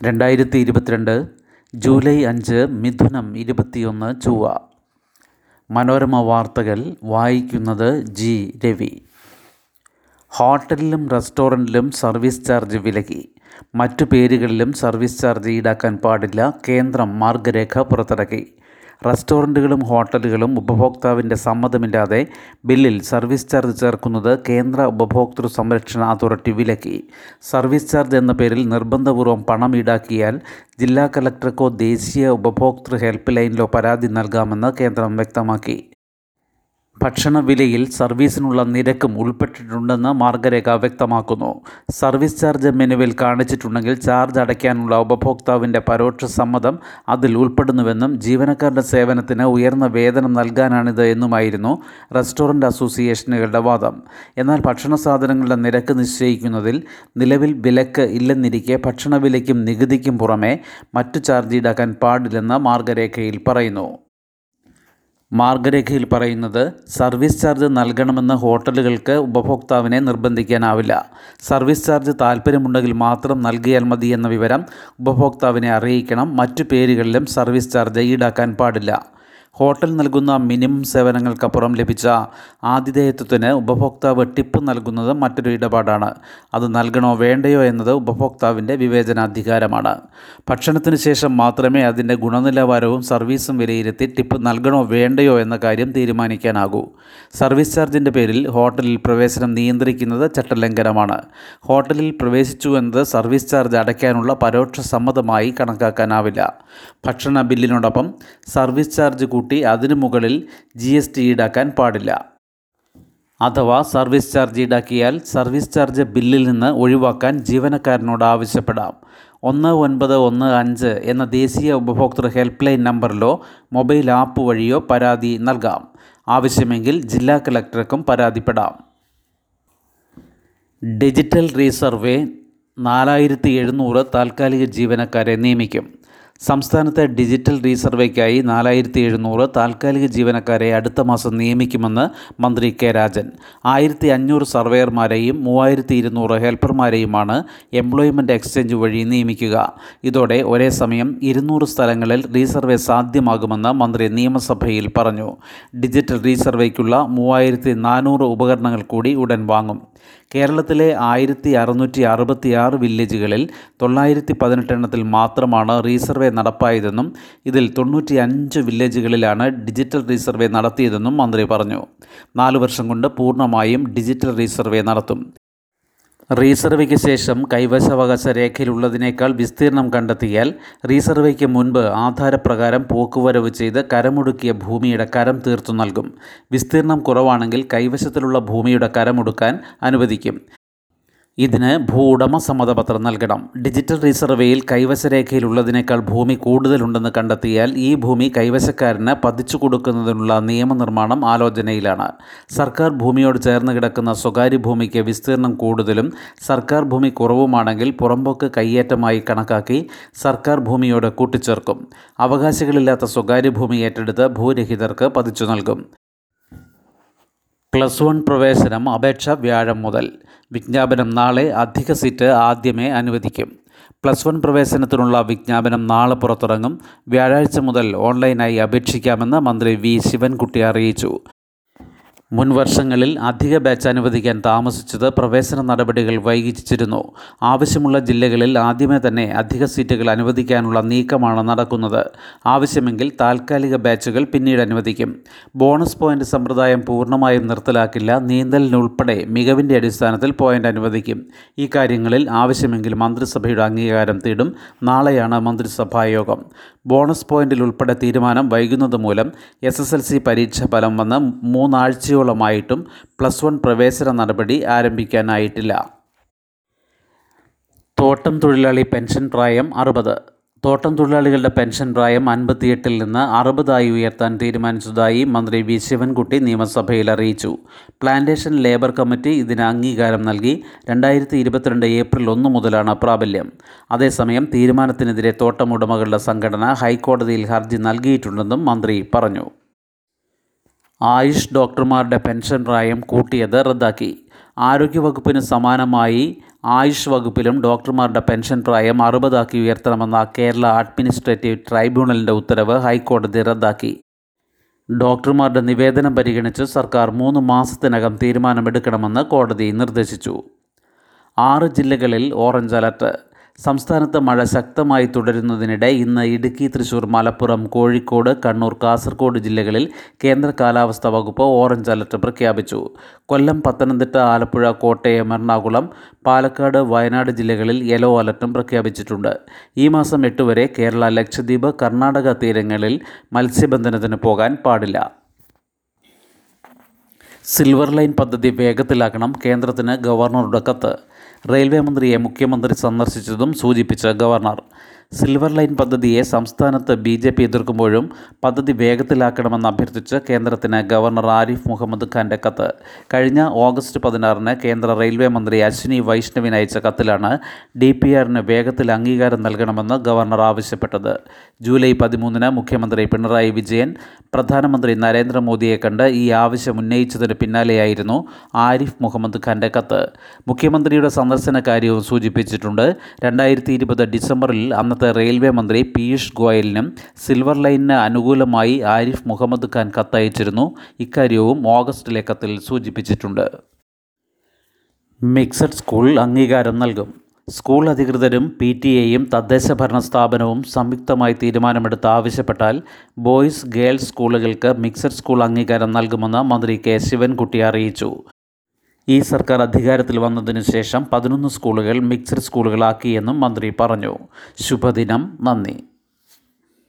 രണ്ടായിരത്തി ഇരുപത്തിരണ്ട് ജൂലൈ അഞ്ച് മിഥുനം ഇരുപത്തിയൊന്ന് ചൊവ്വ. മനോരമ വാർത്തകൾ വായിക്കുന്നത് ജി രവി. ഹോട്ടലിലും റെസ്റ്റോറന്റിലും സർവീസ് ചാർജ് വിലക്കി മറ്റു പേരുകളിലും സർവീസ് ചാർജ് ഈടാക്കാൻ പാടില്ല. കേന്ദ്രം മാർഗരേഖ പുറത്തിറക്കി. റെസ്റ്റോറന്റുകളും ഹോട്ടലുകളും ഉപഭോക്താവിന്റെ സമ്മതമില്ലാതെ ബില്ലിൽ സർവീസ് ചാർജ് ചേർക്കുന്നത് കേന്ദ്ര ഉപഭോക്തൃ സംരക്ഷണ അതോറിറ്റി വിലക്കി. സർവീസ് ചാർജ് എന്ന പേരിൽ നിർബന്ധപൂർവം പണം ഈടാക്കിയാൽ ജില്ലാ കലക്ടർക്കോ ദേശീയ ഉപഭോക്തൃ ഹെൽപ്പ് ലൈനിലോ പരാതി നൽകാമെന്ന് കേന്ദ്രം വ്യക്തമാക്കി. ഭക്ഷണവിലയിൽ സർവീസിനുള്ള നിരക്കും ഉൾപ്പെട്ടിട്ടുണ്ടെന്ന് മാർഗരേഖ വ്യക്തമാക്കുന്നു. സർവീസ് ചാർജ് മെനുവിൽ കാണിച്ചിട്ടുണ്ടെങ്കിൽ ചാർജ് അടയ്ക്കാനുള്ള ഉപഭോക്താവിന്റെ പരോക്ഷ സമ്മതം അതിൽ ഉൾപ്പെടുന്നുവെന്നും ജീവനക്കാരുടെ സേവനത്തിന് ഉയർന്ന വേതനം നൽകാനാണിത് എന്നുമായിരുന്നു റെസ്റ്റോറന്റ് അസോസിയേഷനുകളുടെ വാദം. എന്നാൽ ഭക്ഷണ സാധനങ്ങളുടെ നിരക്ക് നിശ്ചയിക്കുന്നതിൽ നിലവിൽ വിലക്ക് ഇല്ലെന്നിരിക്കെ ഭക്ഷണവിലയ്ക്കും നികുതിക്കും പുറമെ മറ്റു ചാർജ് ഈടാക്കാൻ പാടില്ലെന്ന് മാർഗരേഖയിൽ പറയുന്നു. മാർഗരേഖയിൽ പറയുന്നത് സർവീസ് ചാർജ് നൽകണമെന്ന് ഹോട്ടലുകൾക്ക് ഉപഭോക്താവിനെ നിർബന്ധിക്കാനാവില്ല. സർവീസ് ചാർജ് താൽപ്പര്യമുണ്ടെങ്കിൽ മാത്രം നൽകിയാൽ മതി എന്ന വിവരം ഉപഭോക്താവിനെ അറിയിക്കണം. മറ്റു പേരുകളിലും സർവീസ് ചാർജ് ഈടാക്കാൻ പാടില്ല. ഹോട്ടൽ നൽകുന്ന മിനിമം സേവനങ്ങൾക്കപ്പുറം ലഭിച്ച ആതിഥേയത്വത്തിന് ഉപഭോക്താവ് ടിപ്പ് നൽകുന്നത് മറ്റൊരു ഇടപാടാണ്. അത് നൽകണോ വേണ്ടയോ എന്നത് ഉപഭോക്താവിന്റെ വിവേചനാധികാരമാണ്. ഭക്ഷണത്തിന് ശേഷം മാത്രമേ അതിന്റെ ഗുണനിലവാരവും സർവീസും വിലയിരുത്തി ടിപ്പ് നൽകണോ വേണ്ടയോ എന്ന കാര്യം തീരുമാനിക്കാനാകൂ. സർവീസ് ചാർജിന്റെ പേരിൽ ഹോട്ടലിൽ പ്രവേശനം നിയന്ത്രിക്കുന്നത് ചട്ടലംഘനമാണ്. ഹോട്ടലിൽ പ്രവേശിച്ചു എന്നത് സർവീസ് ചാർജ് അടയ്ക്കാനുള്ള പരോക്ഷ സമ്മതമായി കണക്കാക്കാനാവില്ല. ഭക്ഷണ ബില്ലിനോടൊപ്പം സർവീസ് ചാർജ് കൂട്ടി അതിനു മുകളിൽ ജി എസ് ടി ഈടാക്കാൻ പാടില്ല. അഥവാ സർവീസ് ചാർജ് ഈടാക്കിയാൽ സർവീസ് ചാർജ് ബില്ലിൽ നിന്ന് ഒഴിവാക്കാൻ ജീവനക്കാരനോട് ആവശ്യപ്പെടാം. ഒന്ന് ഒൻപത് ഒന്ന് അഞ്ച് എന്ന ദേശീയ ഉപഭോക്തൃ ഹെൽപ്പ് ലൈൻ നമ്പറിലോ മൊബൈൽ ആപ്പ് വഴിയോ പരാതി നൽകാം. ആവശ്യമെങ്കിൽ ജില്ലാ കളക്ടർക്കും പരാതിപ്പെടാം. ഡിജിറ്റൽ റീസർവേ നാലായിരത്തി എഴുന്നൂറ് താൽക്കാലിക ജീവനക്കാരെ നിയമിക്കും. സംസ്ഥാനത്തെ ഡിജിറ്റൽ റീസർവേക്കായി നാലായിരത്തി എഴുന്നൂറ് താൽക്കാലിക ജീവനക്കാരെ അടുത്ത മാസം നിയമിക്കുമെന്ന് മന്ത്രി കെ രാജൻ. ആയിരത്തി അഞ്ഞൂറ് സർവേയർമാരെയും മൂവായിരത്തി ഇരുന്നൂറ് ഹെൽപ്പർമാരെയുമാണ് എംപ്ലോയ്മെന്റ് എക്സ്ചേഞ്ച് വഴി നിയമിക്കുക. ഇതോടെ ഒരേ സമയം ഇരുന്നൂറ് സ്ഥലങ്ങളിൽ റീസർവേ സാധ്യമാകുമെന്ന് മന്ത്രി നിയമസഭയിൽ പറഞ്ഞു. ഡിജിറ്റൽ റീസർവേക്കുള്ള മൂവായിരത്തി നാനൂറ് ഉപകരണങ്ങൾ കൂടി ഉടൻ വാങ്ങും. കേരളത്തിലെ ആയിരത്തി അറുന്നൂറ്റി അറുപത്തി ആറ് വില്ലേജുകളിൽ തൊള്ളായിരത്തി പതിനെട്ട് എണ്ണത്തിൽ മാത്രമാണ് റീസർവേ നടപ്പായതെന്നും ഇതിൽ തൊണ്ണൂറ്റി അഞ്ച് വില്ലേജുകളിലാണ് ഡിജിറ്റൽ റീസർവേ നടത്തിയതെന്നും മന്ത്രി പറഞ്ഞു. നാലു വർഷം കൊണ്ട് പൂർണമായും ഡിജിറ്റൽ റീസർവേ നടത്തും. റീസർവേക്ക് ശേഷം കൈവശാവകാശ രേഖയിലുള്ളതിനേക്കാൾ വിസ്തീർണം കണ്ടെത്തിയാൽ റീസർവേക്ക് മുൻപ് ആധാരപ്രകാരം പോക്കുവരവ് ചെയ്ത് കരമൊടുക്കിയ ഭൂമിയുടെ കരം തീർത്തു നൽകും. വിസ്തീർണം കുറവാണെങ്കിൽ കൈവശത്തിലുള്ള ഭൂമിയുടെ കരമൊടുക്കാൻ അനുവദിക്കും. ഇതിന് ഭൂവുടമ സമ്മതപത്രം നൽകണം. ഡിജിറ്റൽ റിസർവേയിൽ കൈവശരേഖയിലുള്ളതിനേക്കാൾ ഭൂമി കൂടുതലുണ്ടെന്ന് കണ്ടെത്തിയാൽ ഈ ഭൂമി കൈവശക്കാരന് പതിച്ചു കൊടുക്കുന്നതിനുള്ള നിയമനിർമ്മാണം ആലോചനയിലാണ്. സർക്കാർ ഭൂമിയോട് ചേർന്ന് കിടക്കുന്ന സ്വകാര്യ ഭൂമിക്ക് വിസ്തീർണം കൂടുതലും സർക്കാർ ഭൂമി കുറവുമാണെങ്കിൽ പുറമ്പോക്ക് കയ്യേറ്റമായി കണക്കാക്കി സർക്കാർ ഭൂമിയോട് കൂട്ടിച്ചേർക്കും. അവകാശികളില്ലാത്ത സ്വകാര്യ ഭൂമി ഏറ്റെടുത്ത് ഭൂരഹിതർക്ക് പതിച്ചു നൽകും. പ്ലസ് വൺ പ്രവേശനം അപേക്ഷ വ്യാഴം മുതൽ. വിജ്ഞാപനം നാളെ അധിക സീറ്റ് ആദ്യമേ അനുവദിക്കും. പ്ലസ് വൺ പ്രവേശനത്തിനുള്ള വിജ്ഞാപനം നാളെ പുറത്തിറങ്ങും. വ്യാഴാഴ്ച മുതൽ ഓൺലൈനായി അപേക്ഷിക്കാമെന്ന് മന്ത്രി വി. ശിവൻകുട്ടി അറിയിച്ചു. മുൻ വർഷങ്ങളിൽ അധിക ബാച്ച് അനുവദിക്കാൻ താമസിച്ചത് പ്രവേശന നടപടികൾ വൈകിച്ചിരുന്നു. ആവശ്യമുള്ള ജില്ലകളിൽ ആദ്യമേ തന്നെ അധിക സീറ്റുകൾ അനുവദിക്കാനുള്ള നീക്കമാണ് നടക്കുന്നത്. ആവശ്യമെങ്കിൽ താൽക്കാലിക ബാച്ചുകൾ പിന്നീട് അനുവദിക്കും. ബോണസ് പോയിന്റ് സമ്പ്രദായം പൂർണമായും നിർത്തലാക്കില്ല. നീന്തലിനുൾപ്പെടെ മികവിന്റെ അടിസ്ഥാനത്തിൽ പോയിന്റ് അനുവദിക്കും. ഈ കാര്യങ്ങളിൽ ആവശ്യമെങ്കിൽ മന്ത്രിസഭയുടെ അംഗീകാരം തേടും. നാളെയാണ് മന്ത്രിസഭായോഗം ബോണസ് പോയിന്റിൽ ഉൾപ്പെടെ തീരുമാനം വൈകുന്നത് മൂലം എസ് എസ് എൽ സി പരീക്ഷ ഫലം വന്ന് മൂന്നാഴ്ചയോളമായിട്ടും പ്ലസ് വൺ പ്രവേശന നടപടി ആരംഭിക്കാനായിട്ടില്ല. തോട്ടം തൊഴിലാളി പെൻഷൻ പ്രായം അറുപത്. തോട്ടം തൊഴിലാളികളുടെ പെൻഷൻ പ്രായം അൻപത്തിയെട്ടിൽ നിന്ന് അറുപതായി ഉയർത്താൻ തീരുമാനിച്ചതായി മന്ത്രി വി. ശിവൻകുട്ടി നിയമസഭയിൽ അറിയിച്ചു. പ്ലാന്റേഷൻ ലേബർ കമ്മിറ്റി ഇതിന് അംഗീകാരം നൽകി രണ്ടായിരത്തി ഇരുപത്തിരണ്ട് ഏപ്രിൽ ഒന്ന് മുതലാണ് പ്രാബല്യം. അതേസമയം തീരുമാനത്തിനെതിരെ തോട്ടം ഉടമകളുടെ സംഘടന ഹൈക്കോടതിയിൽ ഹർജി നൽകിയിട്ടുണ്ടെന്നും മന്ത്രി പറഞ്ഞു. ആയുഷ് ഡോക്ടർമാരുടെ പെൻഷൻ പ്രായം കൂട്ടിയത് റദ്ദാക്കി. ആരോഗ്യവകുപ്പിന് സമാനമായി ആയുഷ് വകുപ്പിലും ഡോക്ടർമാരുടെ പെൻഷൻ പ്രായം അറുപതാക്കി ഉയർത്തണമെന്ന കേരള അഡ്മിനിസ്ട്രേറ്റീവ് ട്രൈബ്യൂണലിന്റെ ഉത്തരവ് ഹൈക്കോടതി റദ്ദാക്കി. ഡോക്ടർമാരുടെ നിവേദനം പരിഗണിച്ച് സർക്കാർ മൂന്ന് മാസത്തിനകം തീരുമാനമെടുക്കണമെന്ന് കോടതി നിർദ്ദേശിച്ചു. ആറ് ജില്ലകളിൽ ഓറഞ്ച് അലർട്ട്. സംസ്ഥാനത്ത് മഴ ശക്തമായി തുടരുന്നതിനിടെ ഇന്ന് ഇടുക്കി തൃശൂർ മലപ്പുറം കോഴിക്കോട് കണ്ണൂർ കാസർഗോഡ് ജില്ലകളിൽ കേന്ദ്ര കാലാവസ്ഥാ വകുപ്പ് ഓറഞ്ച് അലർട്ട് പ്രഖ്യാപിച്ചു. കൊല്ലം പത്തനംതിട്ട ആലപ്പുഴ കോട്ടയം എറണാകുളം പാലക്കാട് വയനാട് ജില്ലകളിൽ യെല്ലോ അലർട്ടും പ്രഖ്യാപിച്ചിട്ടുണ്ട്. ഈ മാസം എട്ട് വരെ കേരള ലക്ഷദ്വീപ് കർണാടക തീരങ്ങളിൽ മത്സ്യബന്ധനത്തിന് പോകാൻ പാടില്ല. സിൽവർ ലൈൻ പദ്ധതി വേഗത്തിലാക്കണം കേന്ദ്രത്തിന് ഗവർണറുടെ കത്ത്. റെയിൽവേ മന്ത്രിയെ മുഖ്യമന്ത്രി സന്ദർശിച്ചതും സൂചിപ്പിച്ച ഗവർണർ സിൽവർ ലൈൻ പദ്ധതിയെ സംസ്ഥാനത്ത് ബി ജെ പി എതിർക്കുമ്പോഴും പദ്ധതി വേഗത്തിലാക്കണമെന്ന് അഭ്യർത്ഥിച്ച് കേന്ദ്രത്തിന് ഗവർണർ ആരിഫ് മുഹമ്മദ് ഖാന്റെ കത്ത്. കഴിഞ്ഞ ഓഗസ്റ്റ് പതിനാറിന് കേന്ദ്ര റെയിൽവേ മന്ത്രി അശ്വിനി വൈഷ്ണവിന് അയച്ച കത്തിലാണ് ഡി പി ആറിന് വേഗത്തിൽ അംഗീകാരം നൽകണമെന്ന് ഗവർണർ ആവശ്യപ്പെട്ടത്. ജൂലൈ പതിമൂന്നിന് മുഖ്യമന്ത്രി പിണറായി വിജയൻ പ്രധാനമന്ത്രി നരേന്ദ്രമോദിയെ കണ്ട് ഈ ആവശ്യം ഉന്നയിച്ചതിന് പിന്നാലെയായിരുന്നു ആരിഫ് മുഹമ്മദ് ഖാന്റെ കത്ത്. മുഖ്യമന്ത്രിയുടെ സന്ദർശന കാര്യവും സൂചിപ്പിച്ചിട്ടുണ്ട്. രണ്ടായിരത്തി ഇരുപത് ഡിസംബറിൽ അന്നത്തെ റെയിൽവേ മന്ത്രി പീയൂഷ് ഗോയലിനും സിൽവർ ലൈനിന് അനുകൂലമായി ആരിഫ് മുഹമ്മദ് ഖാൻ കത്തയച്ചിരുന്നു. ഇക്കാര്യവും ഓഗസ്റ്റിലെ കത്തിൽ സൂചിപ്പിച്ചിട്ടുണ്ട്. മിക്സഡ് സ്കൂൾ അംഗീകാരം നൽകും. സ്കൂൾ അധികൃതരും പി ടി എയും തദ്ദേശ ഭരണ സ്ഥാപനവും സംയുക്തമായി തീരുമാനമെടുത്ത് ആവശ്യപ്പെട്ടാൽ ബോയ്സ് ഗേൾസ് സ്കൂളുകൾക്ക് മിക്സഡ് സ്കൂൾ അംഗീകാരം നൽകുമെന്ന് മന്ത്രി കെ ശിവൻകുട്ടി അറിയിച്ചു. ഈ സർക്കാർ അധികാരത്തിൽ വന്നതിനു ശേഷം പതിനൊന്ന് സ്കൂളുകൾ മിക്സഡ് സ്കൂളുകളാക്കിയെന്നും മന്ത്രി പറഞ്ഞു. ശുഭദിനം. നന്ദി.